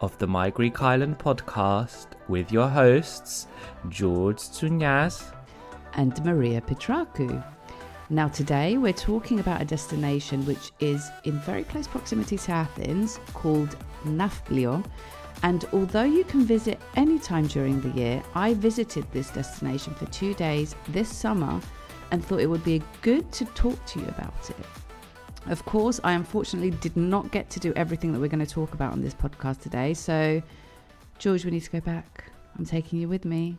of the My Greek Island podcast with your hosts, George Tsounyas and Maria Petraku. Now, today we're talking about a destination which is in very close proximity to Athens called Nafplio. And although you can visit any time during the year, I visited this destination for two days this summer and thought it would be good to talk to you about it. Of course, I unfortunately did not get to do everything that we're going to talk about on this podcast today. So, George, we need to go back. I'm taking you with me.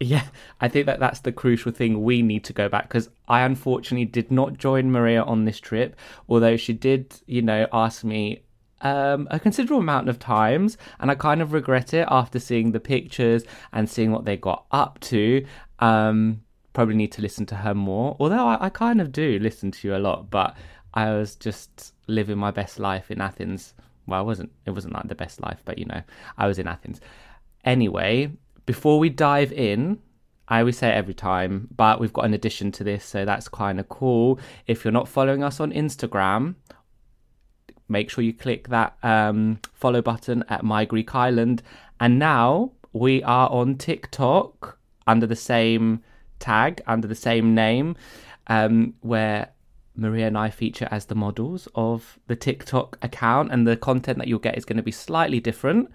Yeah, I think that that's the crucial thing. We need to go back because I unfortunately did not join Maria on this trip, although she did, you know, ask me um, a considerable amount of times, and I kind of regret it after seeing the pictures and seeing what they got up to. Um, probably need to listen to her more, although I, I kind of do listen to you a lot, but I was just living my best life in Athens. Well, I wasn't. It wasn't like the best life, but you know, I was in Athens. Anyway, before we dive in, I always say it every time, but we've got an addition to this, so that's kind of cool. If you're not following us on Instagram, make sure you click that um, follow button at My Greek Island. And now we are on TikTok under the same tag, under the same name, um, where Maria and I feature as the models of the TikTok account, and the content that you'll get is going to be slightly different.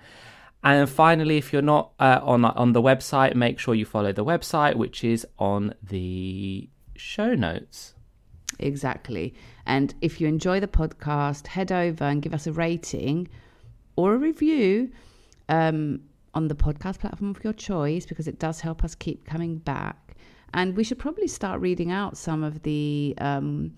And finally, if you're not uh, on on the website, make sure you follow the website, which is on the show notes. Exactly. And if you enjoy the podcast, head over and give us a rating or a review um, on the podcast platform of your choice because it does help us keep coming back. And we should probably start reading out some of the um,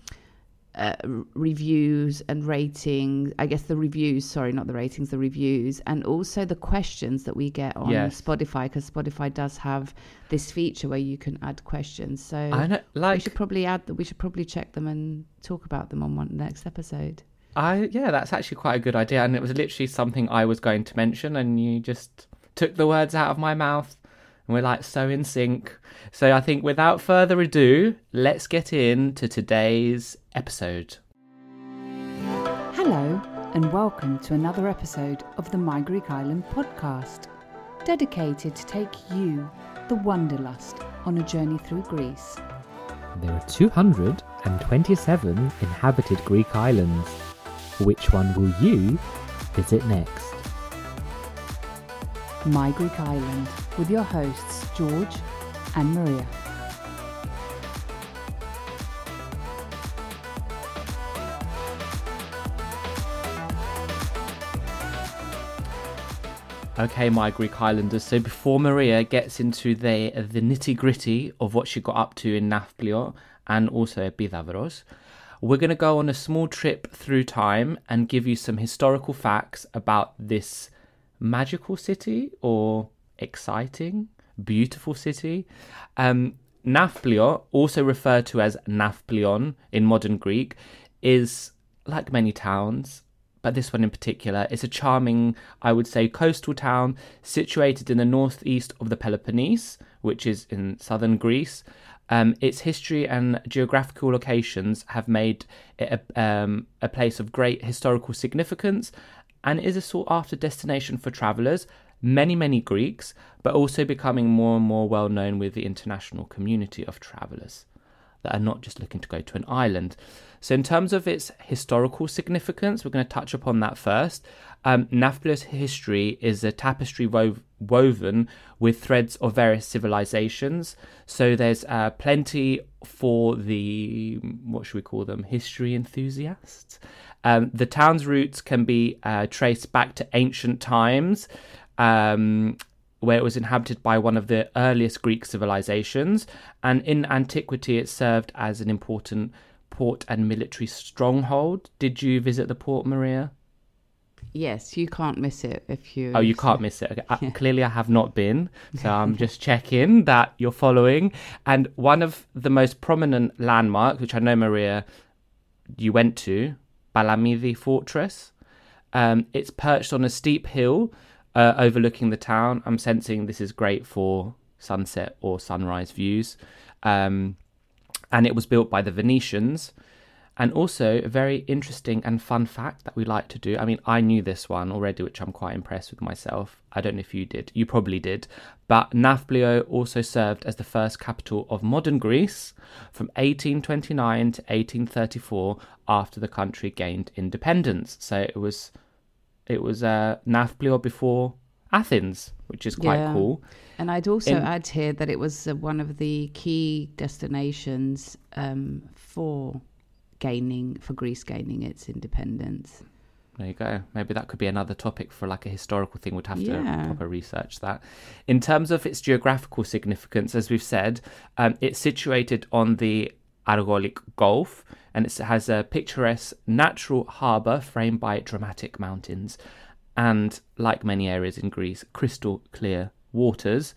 uh, reviews and ratings. I guess the reviews, sorry, not the ratings, the reviews, and also the questions that we get on Yes. Spotify because Spotify does have this feature where you can add questions. So I know, we should probably add that. We should probably check them and talk about them on one next episode. I yeah, that's actually quite a good idea, and it was literally something I was going to mention, and you just took the words out of my mouth, and we're like so in sync. So I think without further ado, let's get into today's episode. Hello, and welcome to another episode of the My Greek Island podcast, dedicated to take you, the Wanderlust, on a journey through Greece. There are 227 inhabited Greek islands. Which one will you visit next? My Greek Island, with your hosts George and Maria. Okay, my Greek Islanders. So before Maria gets into the the nitty gritty of what she got up to in Nafplio and also Epidavros, we're going to go on a small trip through time and give you some historical facts about this magical city or exciting, beautiful city. Um, Nafplio, also referred to as Nafplion in modern Greek, is like many towns, but this one in particular is a charming, I would say, coastal town situated in the northeast of the Peloponnese, which is in southern Greece. Um, its history and geographical locations have made it a, um, a place of great historical significance and is a sought after destination for travellers, many, many Greeks, but also becoming more and more well known with the international community of travellers that are not just looking to go to an island. So, in terms of its historical significance, we're going to touch upon that first. Um, history is a tapestry wove, woven with threads of various civilizations. So, there's uh, plenty for the, what should we call them, history enthusiasts. Um, the town's roots can be uh, traced back to ancient times. Um, where it was inhabited by one of the earliest Greek civilizations, and in antiquity it served as an important port and military stronghold. Did you visit the port, Maria? Yes, you can't miss it if you. Oh, you can't miss it. Okay. Yeah. clearly, I have not been, so I'm just checking that you're following. And one of the most prominent landmarks, which I know Maria, you went to, Palamidi Fortress. Um, it's perched on a steep hill uh, overlooking the town. I'm sensing this is great for sunset or sunrise views. Um, and it was built by the Venetians. And also, a very interesting and fun fact that we like to do. I mean, I knew this one already, which I'm quite impressed with myself. I don't know if you did. You probably did. But Nafplio also served as the first capital of modern Greece from 1829 to 1834 after the country gained independence. So it was it was uh, Nafplio before Athens, which is quite yeah. cool. And I'd also In... add here that it was uh, one of the key destinations um, for gaining for Greece gaining its independence. There you go. Maybe that could be another topic for like a historical thing. We'd have yeah. to proper research that. In terms of its geographical significance, as we've said, um, it's situated on the Argolic Gulf, and it has a picturesque natural harbour framed by dramatic mountains, and like many areas in Greece, crystal clear waters.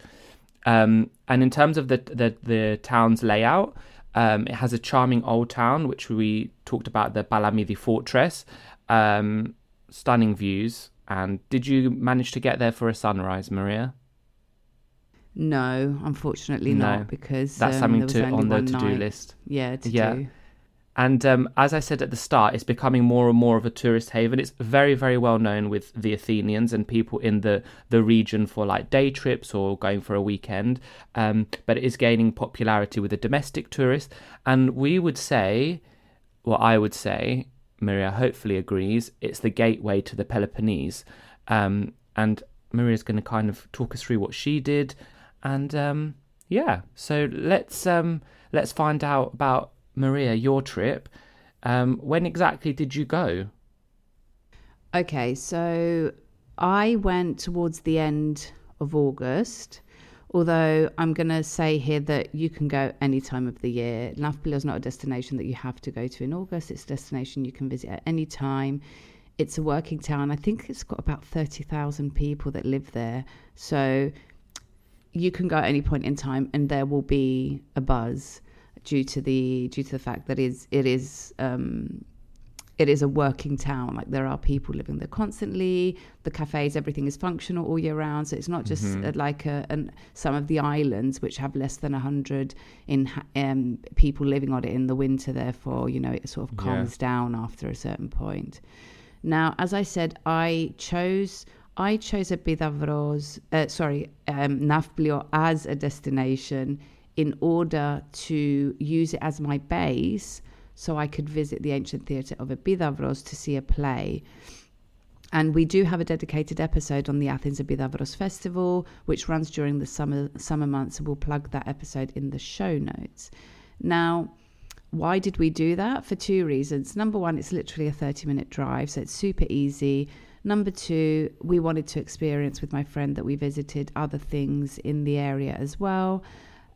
Um, and in terms of the the, the town's layout, um, it has a charming old town, which we talked about the Palamidi fortress, um, stunning views. And did you manage to get there for a sunrise, Maria? No, unfortunately no. not, because that's um, something to on the to do list. Yeah, to yeah. do. And um, as I said at the start, it's becoming more and more of a tourist haven. It's very, very well known with the Athenians and people in the, the region for like day trips or going for a weekend. Um, but it is gaining popularity with the domestic tourist. And we would say, well, I would say, Maria hopefully agrees, it's the gateway to the Peloponnese. Um, and Maria's going to kind of talk us through what she did and um, yeah, so let's um, let's find out about Maria, your trip. Um, when exactly did you go? Okay, so I went towards the end of August. Although I'm going to say here that you can go any time of the year. Nafplio is not a destination that you have to go to in August. It's a destination you can visit at any time. It's a working town. I think it's got about 30,000 people that live there. So you can go at any point in time and there will be a buzz due to the due to the fact that is it is um, it is a working town. Like there are people living there constantly. The cafes, everything is functional all year round. So it's not just mm-hmm. like a, an, some of the islands which have less than hundred in um, people living on it in the winter. Therefore, you know it sort of calms yeah. down after a certain point. Now, as I said, I chose I chose Epidavros, uh, sorry, um, Nafplio as a destination in order to use it as my base so I could visit the ancient theatre of Epidavros to see a play. And we do have a dedicated episode on the Athens Epidavros Festival, which runs during the summer summer months. So we'll plug that episode in the show notes. Now, why did we do that? For two reasons. Number one, it's literally a 30 minute drive, so it's super easy. Number two, we wanted to experience with my friend that we visited other things in the area as well.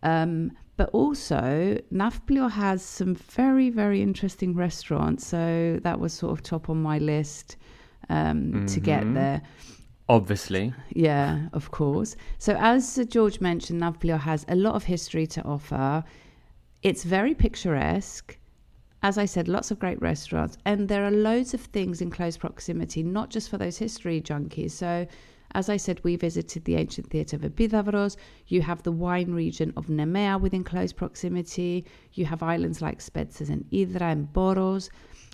Um, but also, Nafplio has some very, very interesting restaurants. So that was sort of top on my list um, mm-hmm. to get mm-hmm. there. Obviously. Yeah, of course. So, as George mentioned, Nafplio has a lot of history to offer. It's very picturesque as I said, lots of great restaurants, and there are loads of things in close proximity, not just for those history junkies. So, As I said, we visited the ancient theatre of Epidavros. You have the wine region of Nemea within close proximity. You have islands like Spetses and Idra and Poros.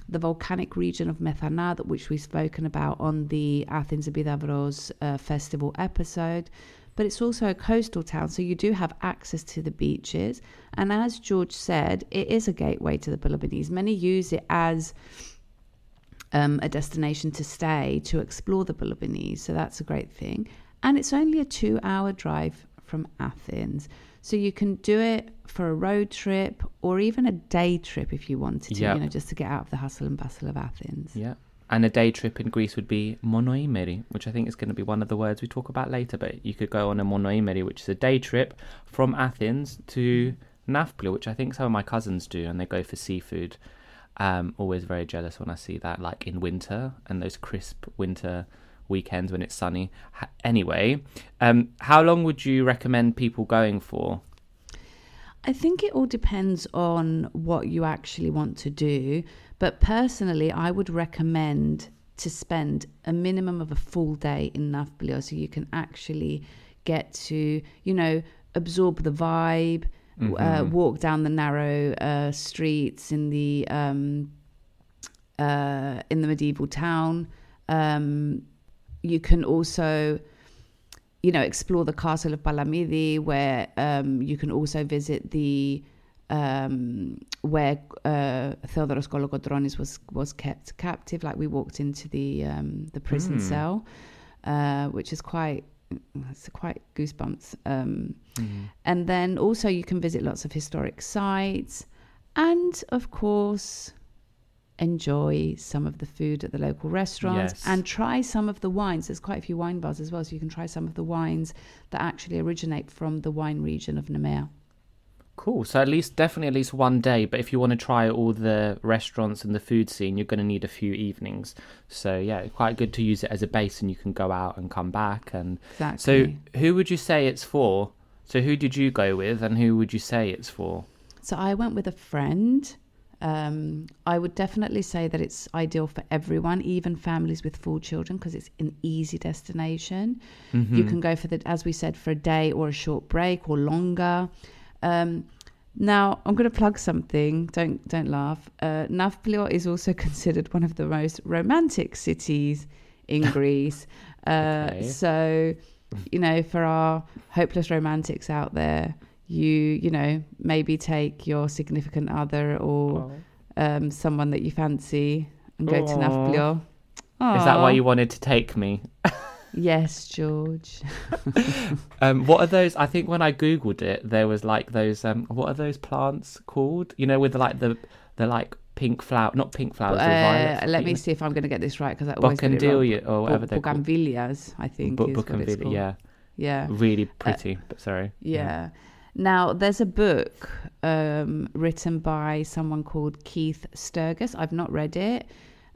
The volcanic region of Methana, which we've spoken about on the Athens Epidavros uh, festival episode. But it's also a coastal town, so you do have access to the beaches. And as George said, it is a gateway to the Peloponnese. Many use it as um, a destination to stay to explore the Peloponnese. So that's a great thing. And it's only a two hour drive from Athens. So you can do it for a road trip or even a day trip if you wanted to, Yep. you know, just to get out of the hustle and bustle of Athens. Yeah. And a day trip in Greece would be monoimeri, which I think is going to be one of the words we talk about later. But you could go on a monoimeri, which is a day trip from Athens to Nafplio, which I think some of my cousins do, and they go for seafood. Um, always very jealous when I see that, like in winter and those crisp winter weekends when it's sunny. Anyway, um, how long would you recommend people going for? I think it all depends on what you actually want to do. But personally, I would recommend to spend a minimum of a full day in Nafplio so you can actually get to, you know, absorb the vibe, w uh, walk down the narrow uh, streets in the um, uh, in the medieval town. Um, you can also you know, explore the castle of Palamidi, where um, you can also visit the um, where uh, Theodoros Kolokotronis was was kept captive. Like we walked into the um, the prison cell, uh, which is quite it's quite goosebumps. Um, And then also you can visit lots of historic sites, and of course enjoy some of the food at the local restaurants Yes. and try some of the wines. There's quite a few wine bars as well, so you can try some of the wines that actually originate from the wine region of Nemea. Cool. So at least, definitely at least one day. But if you want to try all the restaurants and the food scene, you're going to need a few evenings. So yeah, quite good to use it as a base, and you can go out and come back. And Exactly. so, who would you say it's for? So who did you go with, and who would you say it's for? So I went with a friend. Um, I would definitely say that it's ideal for everyone, even families with full children, because it's an easy destination. You can go for the, as we said, for a day or a short break or longer. Um, now I'm going to plug something. Don't don't laugh. Uh, Nafplio is also considered one of the most romantic cities in Greece. Uh, Okay. So, you know, for our hopeless romantics out there, you you know maybe take your significant other or um, someone that you fancy and go to Aw. Nafplio. Is that why you wanted to take me? Yes, George. Um, what are those? I think when I googled it, there was like those. Um, what are those plants called? You know, with the, like the the like pink flower, not pink flowers. Uh, violet, let me see if I'm going to get this right because I always get it wrong. Or whatever they're called. Bougainvilleas, I think. Bu- is what it's Buckenville, called. yeah, Yeah. really pretty. but sorry. Yeah. Now, there's a book um, written by someone called Keith Sturgess. I've not read it,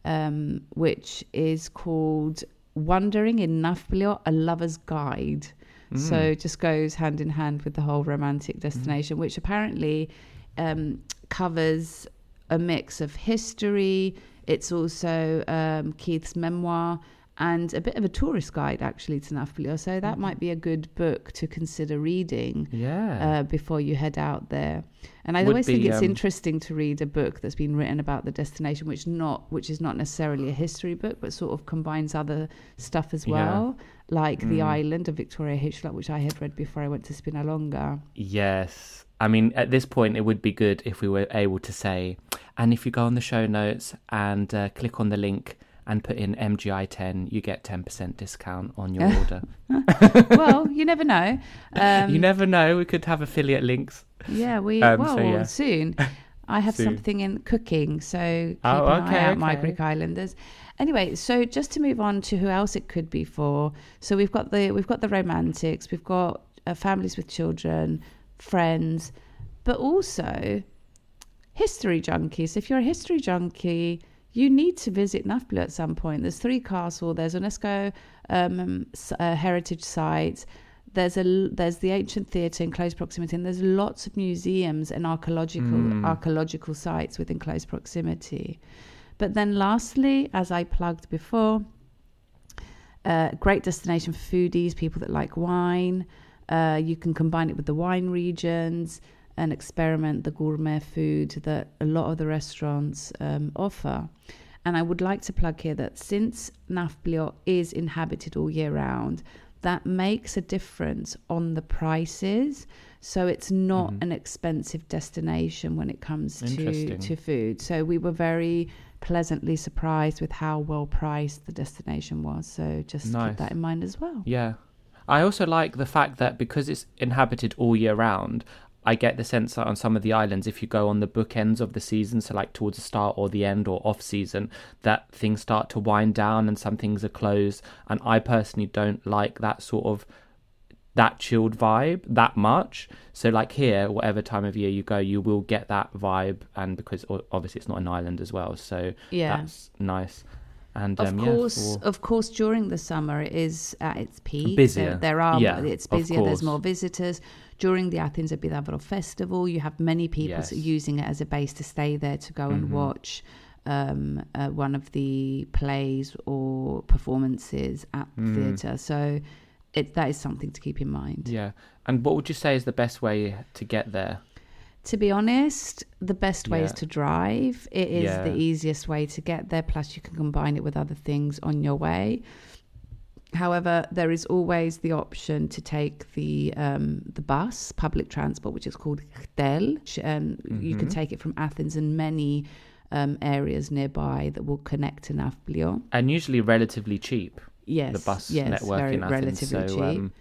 um, which is called Wandering in Nafplio, A Lover's Guide. So it just goes hand in hand with the whole romantic destination, which apparently um, covers a mix of history. It's also um, Keith's memoir and a bit of a tourist guide, actually, to Nafplio. So that might be a good book to consider reading Yeah. uh, before you head out there. And I Would always think it's um, interesting to read a book that's been written about the destination, which not which is not necessarily a history book, but sort of combines other stuff as Yeah. well, like the Mm. island of Victoria Hislop, which I had read before I went to Spinalonga. Yes. I mean, at this point, it would be good if we were able to say, and if you go on the show notes and uh, click on the link and put in MGI10, you get 10% discount on your order. well, you never know. Um, you never know. We could have affiliate links. Yeah, we Um, well so, yeah. soon. I have Soon. something in cooking, so keep Oh, an okay, eye out, my. Greek Islanders. Anyway, so just to move on to who else it could be for. So we've got the we've got the romantics, we've got uh, families with children, friends, but also history junkies. If you're a history junkie, you need to visit Nafplio at some point. There's three castle. There's UNESCO um, uh, heritage sites. There's a there's the ancient theatre in close proximity, and there's lots of museums and archaeological archaeological sites within close proximity. But then, lastly, as I plugged before, Uh, great destination for foodies, people that like wine. Uh, you can combine it with the wine regions and experiment the gourmet food that a lot of the restaurants um, offer. And I would like to plug here that since Nafplio is inhabited all year round, that makes a difference on the prices. So it's not Mm-hmm. an expensive destination when it comes to, to food. So we were very pleasantly surprised with how well priced the destination was. So just Nice. keep that in mind as well. Yeah. I also like the fact that because it's inhabited all year round, I get the sense that on some of the islands, if you go on the bookends of the season, so like towards the start or the end or off season, that things start to wind down and some things are closed. And I personally don't like that sort of that chilled vibe that much. So like here, whatever time of year you go, you will get that vibe, and because obviously it's not an island as well, so Yeah. that's nice. And Of um, course, yeah, for- of course, during the summer it is at its peak. Busier. There, there are, Yeah, it's busier. There's more visitors. During the Athens Epidavro Festival, you have many people Yes. using it as a base to stay there to go and Mhm. watch um, uh, one of the plays or performances at the Mm. theatre. So it that is something to keep in mind. yeah. And what would you say is the best way to get there? To be honest, the best way is to drive. It is Yeah. the easiest way to get there. Plus, you can combine it with other things on your way. However, there is always the option to take the um, the bus, public transport, which is called KTEL. Um, You can Mhm. take it from Athens and many um, areas nearby that will connect to Nafplio. And usually relatively cheap. Yes, the bus yes, network very in Athens. relatively So cheap. um,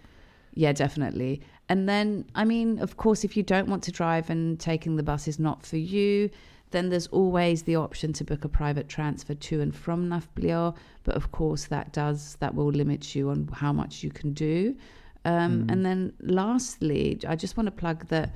Yeah, definitely. And then, I mean, of course, if you don't want to drive and taking the bus is not for you, then there's always the option to book a private transfer to and from Nafplio. But of course, that does that will limit you on how much you can do. Um, Mm. And then, lastly, I just want to plug that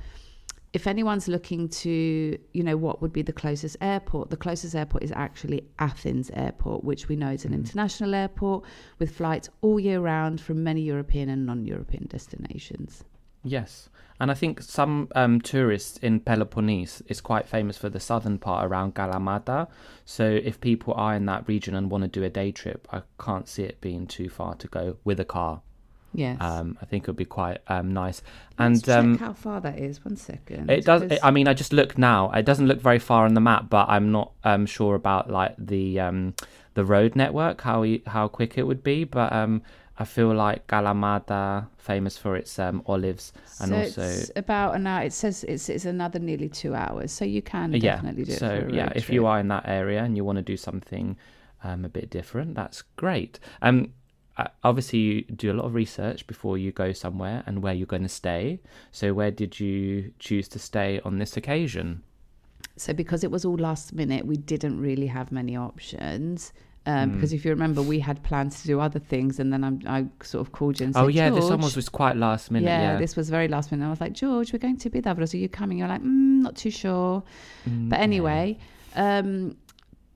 if anyone's looking to, you know, what would be the closest airport, the closest airport is actually Athens Airport, which we know is an international airport with flights all year round from many European and non European destinations. Yes, and I think some um, tourists in Peloponnese is quite famous for the southern part around Kalamata. So if people are in that region and want to do a day trip, I can't see it being too far to go with a car. Yes. Um, I think it would be quite um, nice. Let's And check um, how far that is. One second. It does. because- I mean, I just looked now. It doesn't look very far on the map, but I'm not um, sure about like the um, the road network, how how quick it would be. But um, I feel like Kalamata, famous for its um, olives, and so also it's about an hour. It says it's, it's another nearly two hours, so you can yeah. definitely do it. So for a yeah, road if you are in that area and you want to do something um, a bit different, that's great. Um, uh, obviously, you do a lot of research before you go somewhere and where you're going to stay. So where did you choose to stay on this occasion? So because it was all last minute, we didn't really have many options. Um, Hmm. Because if you remember, we had plans to do other things, and then I'm, I sort of called you and said, Oh yeah, this almost was quite last minute. yeah, Yeah, this was very last minute. I was like, George, we're going to Epidavros. Are you coming? You're like, mm, not too sure. Mm, But anyway, um,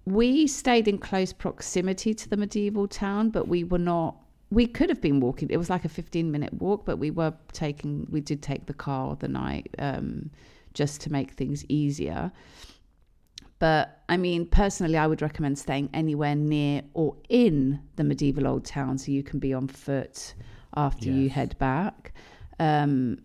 we stayed in close proximity to the medieval town, but we were not. We could have been walking. It was like a 15 minute walk, but we were taking. We did take the car the night um, just to make things easier. But I mean, personally, I would recommend staying anywhere near or in the medieval old town so you can be on foot after you head back. Um,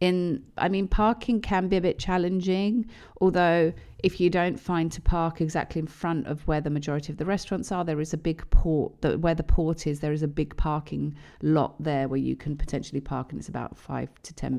in, I mean, parking can be a bit challenging, although if you don't find to park exactly in front of where the majority of the restaurants are, there is a big port. The, where the port is, there is a big parking lot there where you can potentially park, and it's about five to ten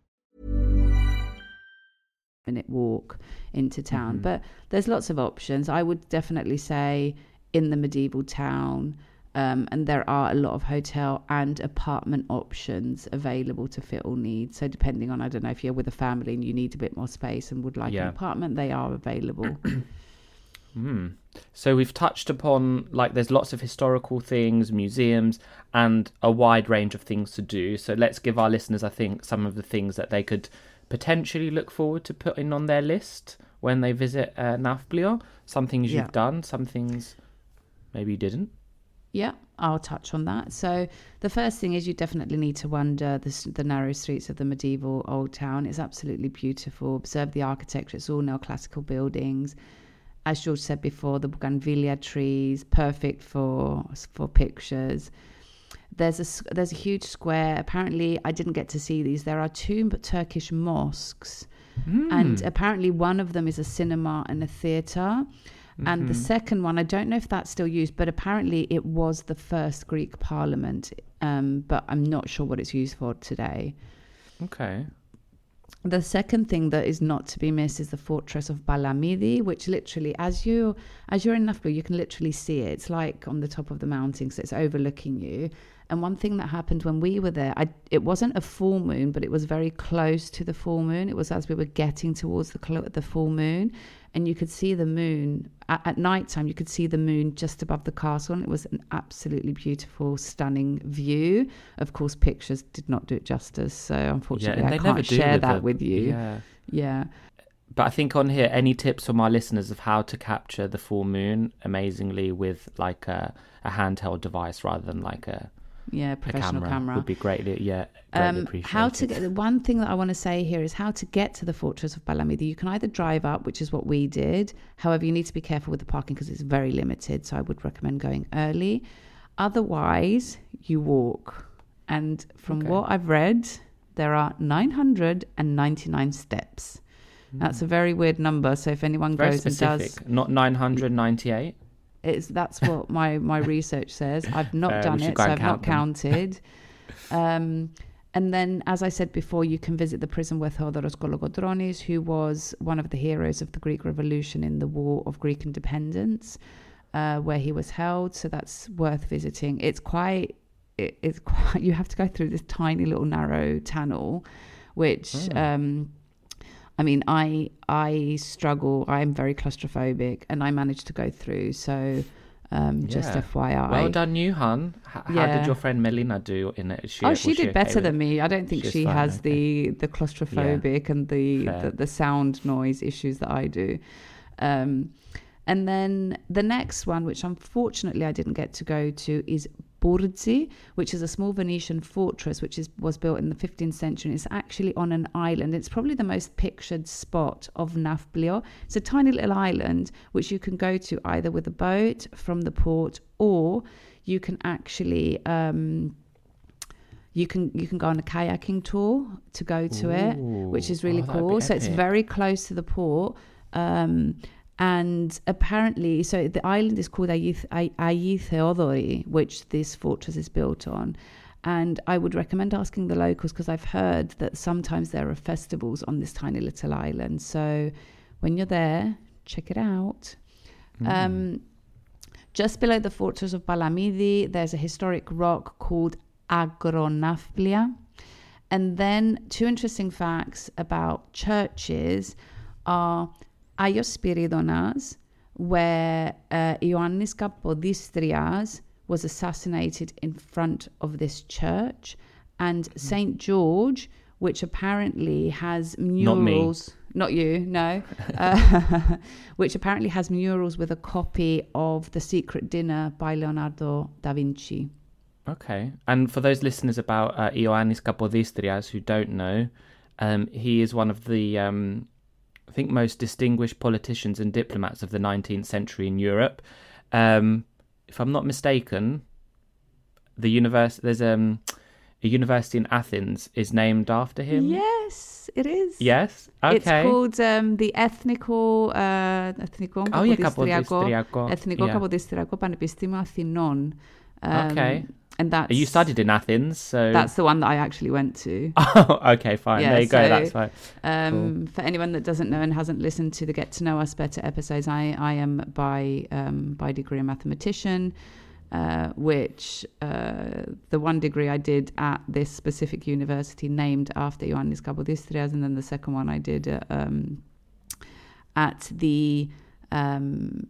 Minute walk into town. Mm-hmm. But there's lots of options. I would definitely say in the medieval town, um, and there are a lot of hotel and apartment options available to fit all needs. So depending on, I don't know, if you're with a family and you need a bit more space and would like Yeah. an apartment, they are available. So we've touched upon like there's lots of historical things, museums, and a wide range of things to do. So let's give our listeners, I think, some of the things that they could potentially look forward to putting on their list when they visit uh, Nafplio. Some things Yeah. you've done, some things maybe you didn't. Yeah, I'll touch on that. So the first thing is you definitely need to wander the, the narrow streets of the medieval old town. It's absolutely beautiful. Observe the architecture. It's all neoclassical buildings. As George said before, the bougainvillea trees, perfect for for pictures. There's a there's a huge square. Apparently, I didn't get to see these. There are two Turkish mosques, and apparently one of them is a cinema and a theater. And the second one, I don't know if that's still used, but apparently it was the first Greek parliament. Um, but I'm not sure what it's used for today. Okay. The second thing that is not to be missed is the fortress of Palamidi, which literally, as you as you're in Nafplio, you can literally see it. It's like on the top of the mountain, so it's overlooking you. And one thing that happened when we were there, I, it wasn't a full moon, but it was very close to the full moon. It was as we were getting towards the the full moon, and you could see the moon at, at night time. You could see the moon just above the castle, and it was an absolutely beautiful, stunning view. Of course, pictures did not do it justice, so unfortunately, and I can't share that the- with you. Yeah. Yeah. But I think on here, any tips from our listeners of how to capture the full moon amazingly with like a, a handheld device rather than like a, Yeah, professional camera, camera. would be greatly, yeah, greatly Um, appreciated. how to get the one thing that I want to say here is how to get to the fortress of Palamidi. You can either drive up, which is what we did. However, you need to be careful with the parking because it's very limited. So I would recommend going early. Otherwise, you walk. And from Okay. what I've read, there are 999 steps. That's a very weird number. So if anyone Hmm. Very goes and does, not 998. It's that's what my my research says. I've not we done it, so I've not them. counted. um, and then, as I said before, you can visit the prison with Theodoros Kolokotronis, who was one of the heroes of the Greek Revolution in the War of Greek Independence, uh, where he was held. So that's worth visiting. It's quite, it, it's quite. You have to go through this tiny little narrow tunnel, which. Um, I mean, I I struggle. I'm very claustrophobic, and I managed to go through. So, um, just Yeah. FYI. Well done, you, hun. H- How did your friend Melina do in it? She, oh, she did okay better with than me. I don't think She's she fine, has okay. the the claustrophobic and the, the the sound noise issues that I do. Um, and then the next one, which unfortunately I didn't get to go to, is Bourtzi, which is a small Venetian fortress which is was built in the 15th century. It's actually on an island. It's probably the most pictured spot of Nafplio. It's a tiny little island which you can go to either with a boat from the port or you can actually um, you can you can go on a kayaking tour to go to it, which is really oh, cool. So it's very close to the port. Um, and apparently, so the island is called Ayi Ayi Theodori, which this fortress is built on. And I would recommend asking the locals because I've heard that sometimes there are festivals on this tiny little island. So when you're there, check it out. Um, just below the fortress of Palamidi, there's a historic rock called Akronafplia. And then two interesting facts about churches are Aios Spiridonas, where uh, Ioannis Kapodistrias was assassinated in front of this church, and Saint George, which apparently has murals. Not you, no. Uh, which apparently has murals with a copy of The Secret Dinner by Leonardo da Vinci. Okay. And for those listeners about uh, Ioannis Kapodistrias who don't know, um, he is one of the, um, I think, most distinguished politicians and diplomats of the 19th century in Europe. Um, if I'm not mistaken, the universe there's um a university in Athens is named after him? Yes, it is. Yes. Okay. It's called um, the Ethnico, uh, Ethnico Oh, yeah, Kapodistrιακό, Kapodistrιακό, Ethnico yeah. Kapodistrιακό Πανεπιστήμιο Αθηνών. Um, Okay. And that's You studied in Athens, so That's the one that I actually went to. Oh, okay, fine. Yeah, there you go. That's fine. Um, For anyone that doesn't know and hasn't listened to the Get to Know Us Better episodes, I, I am by um, by degree a mathematician, uh, which uh, the one degree I did at this specific university named after Ioannis Kapodistrias, and then the second one I did uh, um, at the um,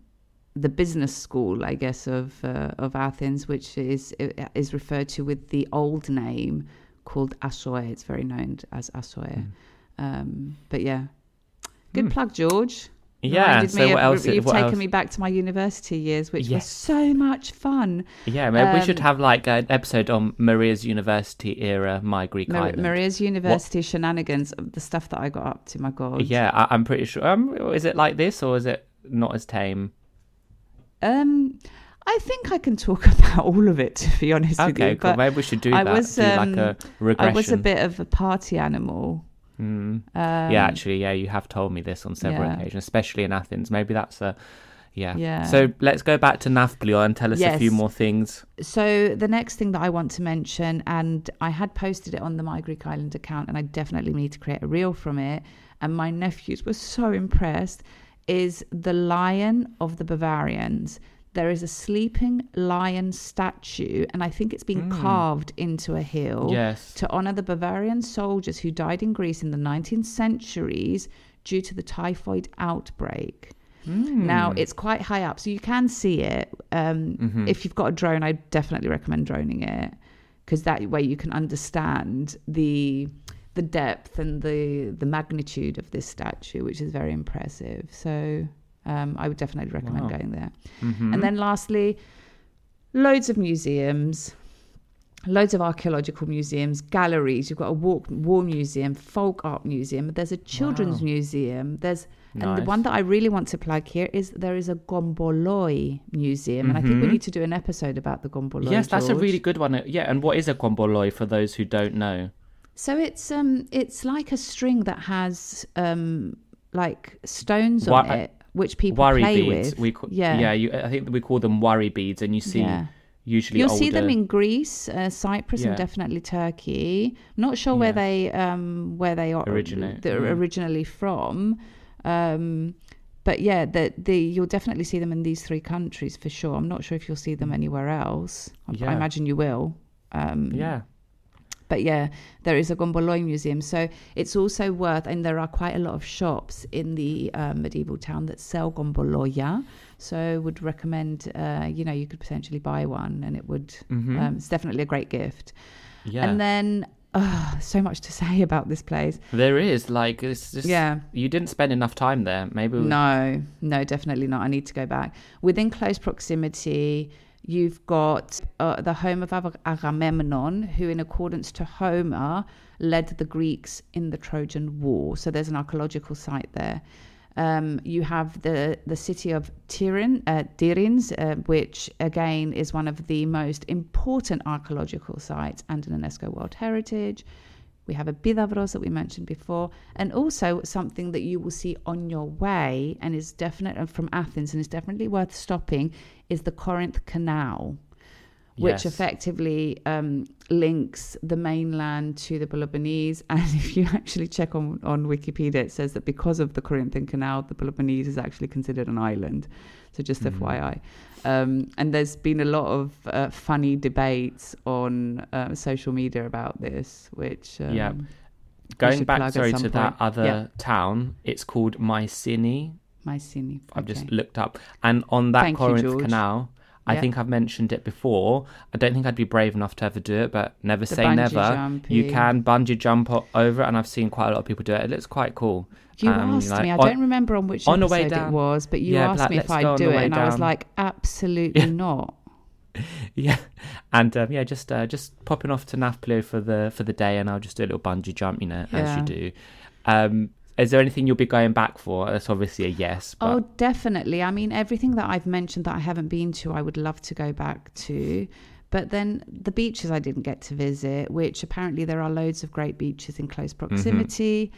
the business school, I guess, of uh, of Athens, which is is referred to with the old name called Asoe. It's very known as Asoe. Um, but yeah, good Hmm. plug, George. Yeah. So what of- else? You've what taken else? me back to my university years, which Yes. was so much fun. Yeah, maybe we should um, have like an episode on Maria's university era, my Greek Mar- island. Maria's university shenanigans, the stuff that I got up to. My God. Yeah, I, I'm pretty sure. Um, is it like this or is it not as tame? Um, I think I can talk about all of it. To be honest with Okay, you, cool. Maybe we should do I that. was, do like um, a regression. I was a bit of a party animal. Mm. Um, yeah, actually, yeah, you have told me this on several yeah. occasions, especially in Athens. Maybe that's a. Yeah. Yeah. So let's go back to Nafplio and tell us a few more things. So the next thing that I want to mention, and I had posted it on the My Greek Island account, and I definitely need to create a reel from it. And my nephews were so impressed. Is the Lion of the Bavarians? There is a sleeping lion statue, and I think it's been carved into a hill Yes. to honor the Bavarian soldiers who died in Greece in the 19th centuries due to the typhoid outbreak. Hmm. Now it's quite high up, so you can see it. Um, Mm-hmm. If you've got a drone, I definitely recommend droning it because that way you can understand the the depth and the the magnitude of this statue, which is very impressive. So um, I would definitely recommend Wow. going there. Mm-hmm. And then lastly, loads of museums. Loads of archaeological museums, galleries. You've got a war, war museum, folk art museum. There's a children's Wow. museum. There's and the one that I really want to plug here is there is a Gomboloi museum, and I think we Mhm. need to do an episode about the Gomboloi. yes, that's a really good one. Yeah, and what is a gomboloi for those who don't know? So it's um it's like a string that has um like stones Wa- on it, which people worry play beads. with. We ca- yeah, yeah. You, I think we call them worry beads, and you see Yeah. usually You'll see them in Greece, uh, Cyprus, and definitely Turkey. Not sure where Yeah. they um, where they are Originate, They're mm. originally from. Um, but yeah, the, the you'll definitely see them in these three countries for sure. I'm not sure if you'll see them anywhere else. I, I imagine you will. Um, Yeah. But yeah, there is a Gomboloi museum. So it's also worth, and there are quite a lot of shops in the uh, medieval town that sell Gomboloya. So would recommend, uh, you know, you could potentially buy one and it would, Mhm. um, it's definitely a great gift. Yeah. And then, uh, so much to say about this place. there is like it's just Yeah. You didn't spend enough time there. Maybe we- No, no, definitely not. I need to go back. Within close proximity, you've got uh, the home of Agamemnon, who, in accordance to Homer, led the Greeks in the Trojan War. So there's an archaeological site there. Um, you have the, the city of Tirin, uh, uh, which again is one of the most important archaeological sites and an UNESCO World Heritage. We have Epidavros that we mentioned before, and also something that you will see on your way and is definite from Athens and is definitely worth stopping is the Corinth Canal, which Yes. effectively um, links the mainland to the Peloponnese. And if you actually check on, on Wikipedia, it says that because of the Corinthian Canal, the Peloponnese is actually considered an island. So just FYI. Um, and there's been a lot of uh, funny debates on uh, social media about this, which um, Yeah. Going back, sorry, to that other Yeah. town, it's called Mycenae. Mycenae. I've just looked up. And on that Thank Corinth George. Canal, I Yeah. think I've mentioned it before. I don't think I'd be brave enough to ever do it, but never The say never. jumping. You can bungee jump over, it, and I've seen quite a lot of people do it. It looks quite cool. You Um, asked like, me. I on- don't remember on which on episode down. it was, but you Yeah, asked like, me if I'd do it, and I was like, absolutely not. Yeah, and um, yeah, just uh, just popping off to Nafplio for the for the day, and I'll just do a little bungee jump, you know, as you do. Um, is there anything you'll be going back for? That's obviously a yes. But Oh, definitely. I mean, everything that I've mentioned that I haven't been to, I would love to go back to. But then the beaches I didn't get to visit, which apparently there are loads of great beaches in close mm-hmm. proximity.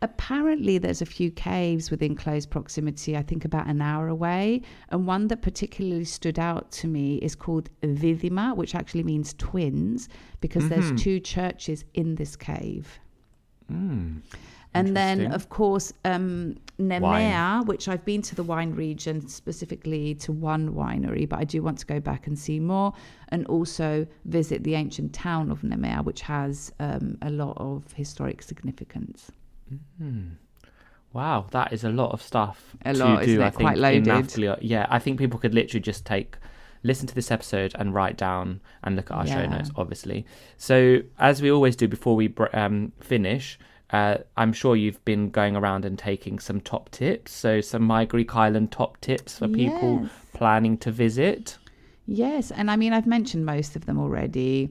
Apparently, there's a few caves within close proximity, I think about an hour away. And one that particularly stood out to me is called Didyma, which actually means twins, because there's mm-hmm. two churches in this cave. And then, of course, um, Nemea, which I've been to the wine region, specifically to one winery, but I do want to go back and see more, and also visit the ancient town of Nemea, which has um, a lot of historic significance. Wow, that is a lot of stuff A to lot, do. I think Quite in loaded. Yeah, I think people could literally just take, listen to this episode and write down and look at our show notes, obviously. So as we always do before we um, finish, uh, I'm sure you've been going around and taking some top tips. So some My Greek Island top tips for people planning to visit. Yes, and I mean, I've mentioned most of them already.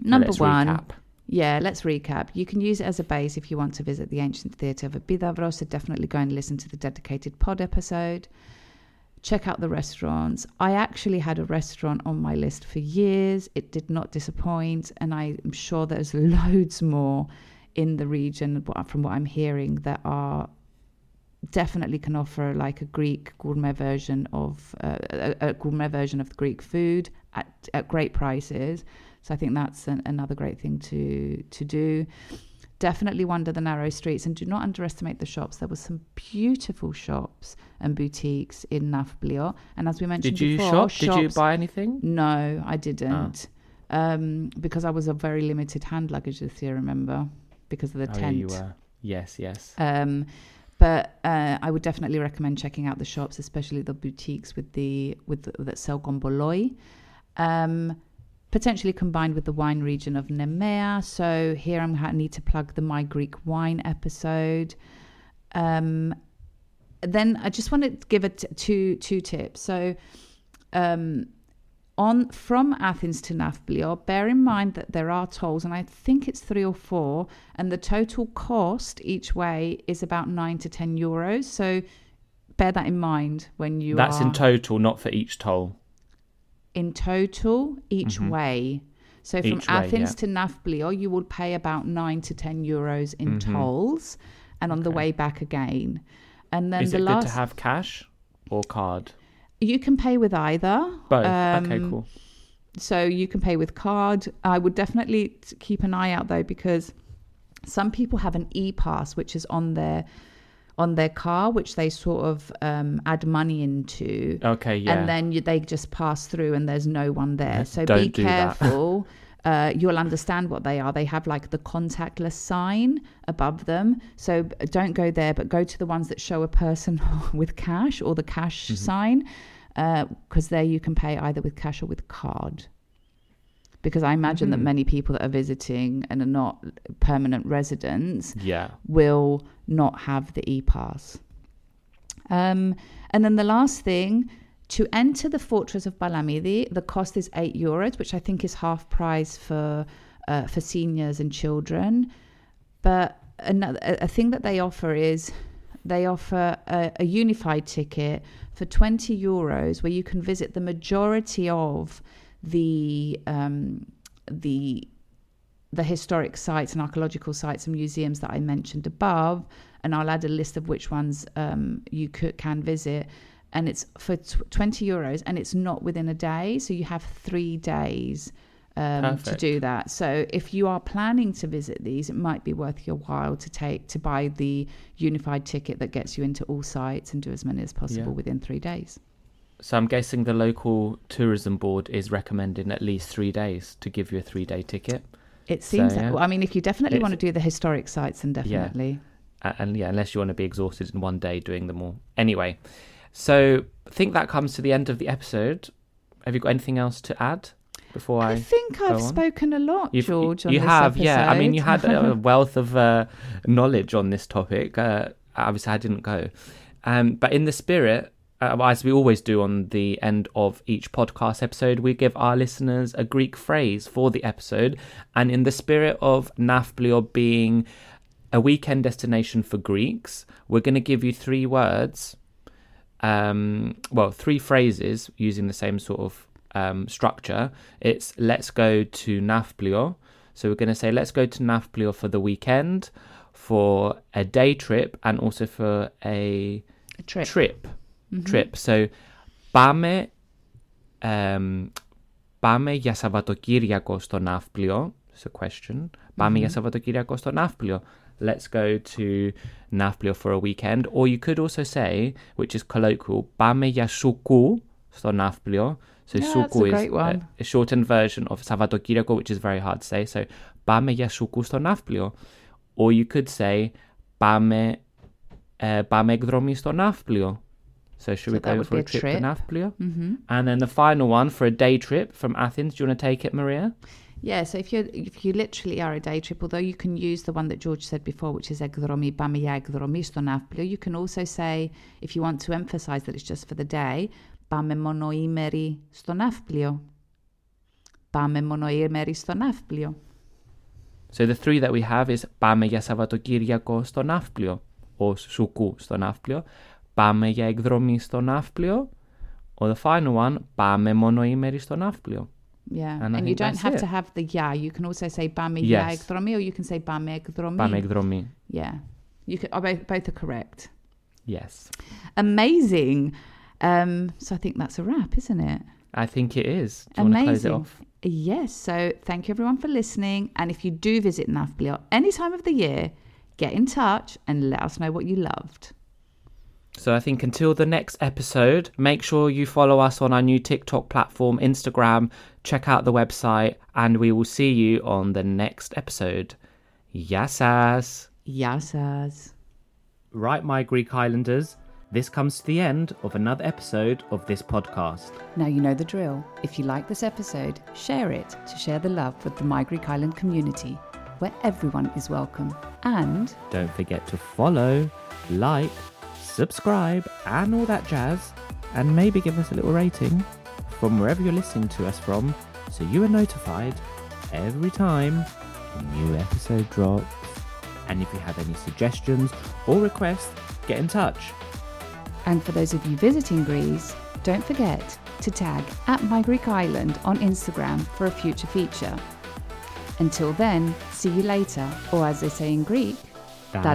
Number one. recap. Yeah, let's recap. You can use it as a base if you want to visit the ancient theatre of Epidavros, so definitely go and listen to the dedicated pod episode. Check out the restaurants. I actually had a restaurant on my list for years. It did not disappoint, and I'm sure there's loads more in the region from what I'm hearing that are definitely can offer like a Greek gourmet version of uh, a, a gourmet version of the Greek food at, at great prices. So I think that's an, another great thing to to do. Definitely wander the narrow streets and do not underestimate the shops. There were some beautiful shops and boutiques in Nafplio. And as we mentioned Did you before, shop? Did you buy anything? No, I didn't. Um, because I was a very limited hand luggage this year, remember? Because of the Oh, yeah, tent. you were. Yes, yes. Um, but uh, I would definitely recommend checking out the shops, especially the boutiques with the with the, that sell gomboloi. Um, potentially combined with the wine region of Nemea. So here I'm I need to plug the My Greek Wine episode. Um, then I just want to give it two two tips. So um, on from Athens to Nafplio, bear in mind that there are tolls, and I think it's three or four, and the total cost each way is about nine to ten euros. So bear that in mind when you That's are in total, not for each toll. In total each way. So from Mm-hmm. Way, Athens yeah. to Nafplio, you will pay about nine to ten euros in Mm-hmm. tolls, and on the way back again. And then Is the it last, good to have cash or card? you can pay with either. Both. okay, Um, cool. So you can pay with card. I would definitely keep an eye out though, because some people have an e-pass which is on their on their car, which they sort of um, add money into. Okay, yeah. And then you, they just pass through, and there's no one there. So Don't be careful. uh, you'll understand what they are. They have like the contactless sign above them. So don't go there, but go to the ones that show a person with cash or the cash Mm-hmm. sign, because there you can pay either with cash or with card. Because I imagine Mm-hmm. that many people that are visiting and are not permanent residents yeah. will not have the e-pass. Um, and then the last thing, to enter the fortress of Palamidi, the cost is eight euros, which I think is half price for uh, for seniors and children. But another a a thing that they offer is they offer a, a unified ticket for 20 euros where you can visit the majority of the um, the the historic sites and archaeological sites and museums that I mentioned above, and I'll add a list of which ones um, you could, can visit. And it's for tw- 20 euros, and it's not within a day, so you have three days um, to do that. So if you are planning to visit these, it might be worth your while to take to buy the unified ticket that gets you into all sites and do as many as possible Yeah. within three days. So I'm guessing the local tourism board is recommending at least three days to give you a three day ticket. It seems. yeah. well, I mean, if you definitely It's- want to do the historic sites, then definitely. A- And yeah, unless you want to be exhausted in one day doing them all. Anyway, so I think that comes to the end of the episode. Have you got anything else to add before I? I think I've on? spoken a lot, You've- George. On you have, yeah. I mean, you had a wealth of uh, knowledge on this topic. Uh, obviously, I didn't go, um, but in the spirit, uh, as we always do on the end of each podcast episode, we give our listeners a Greek phrase for the episode, and in the spirit of Nafplio being a weekend destination for Greeks, we're going to give you three words. Um, well, three phrases using the same sort of um, structure, it's let's go to Nafplio. So we're going to say let's go to Nafplio for the weekend, for a day trip, and also for a A trip. trip. mm-hmm. trip. So πάμε, um, πάμε για Σαββατοκύριακο στο Ναύπλιο. It's a question. Πάμε για Σαββατοκύριακο στο Ναύπλιο. Let's go to Ναύπλιο for a weekend. Or you could also say, which is colloquial, πάμε για Σουκού στο Ναύπλιο. So yeah, Σουκού is a, shortened version of Σαββατοκύριακο, which is very hard to say. So πάμε για Σουκού στο Ναύπλιο. Or you could say, πάμε, ε, πάμε εκδρομή στο Ναύπλιο. So should we So that go would for be a a trip, trip. to Nafplio? Mm-hmm. And then the final one for a day trip from Athens. Do you want to take it, Maria? Yeah, so if you if you literally are a day trip, although you can use the one that George said before, which is ekdromi, πάμε για εκδρομή στο Ναύπλιο, you can also say, if you want to emphasize that it's just for the day, πάμε μονοήμερη στο Ναύπλιο. Πάμε μονοήμερη στο Ναύπλιο. So the three that we have is πάμε για Σαββατοκύριακο στο Ναύπλιο. Or σουκού στο Ναύπλιο. πάμε για εκδρομή στο ναύπλιο. Or the final one, πάμε μονοήμερη στο ναύπλιο. Yeah, and, and you don't have it. to have the ya. You can also say πάμε yes. για εκδρομή or you can say πάμε εκδρομή. Πάμε εκδρομή. Yeah, you can, oh, both, both are correct. Yes. Amazing. Um, so I think that's a wrap, isn't it? I think it is. Do Amazing. close it off? Yes. So thank you everyone for listening. And if you do visit Nafplio any time of the year, get in touch and let us know what you loved. So I think until the next episode, make sure you follow us on our new TikTok platform, Instagram, check out the website, and we will see you on the next episode. Yassas! Yassas. Right, my Greek Islanders, this comes to the end of another episode of this podcast. Now you know the drill. If you like this episode, share it to share the love with the My Greek Island community, where everyone is welcome. And Don't forget to follow, like, subscribe, and all that jazz, and maybe give us a little rating from wherever you're listening to us from so you are notified every time a new episode drops. And if you have any suggestions or requests, get in touch. And for those of you visiting Greece, don't forget to tag at My Greek Island on Instagram for a future feature. Until then, see you later, or as they say in Greek, Τα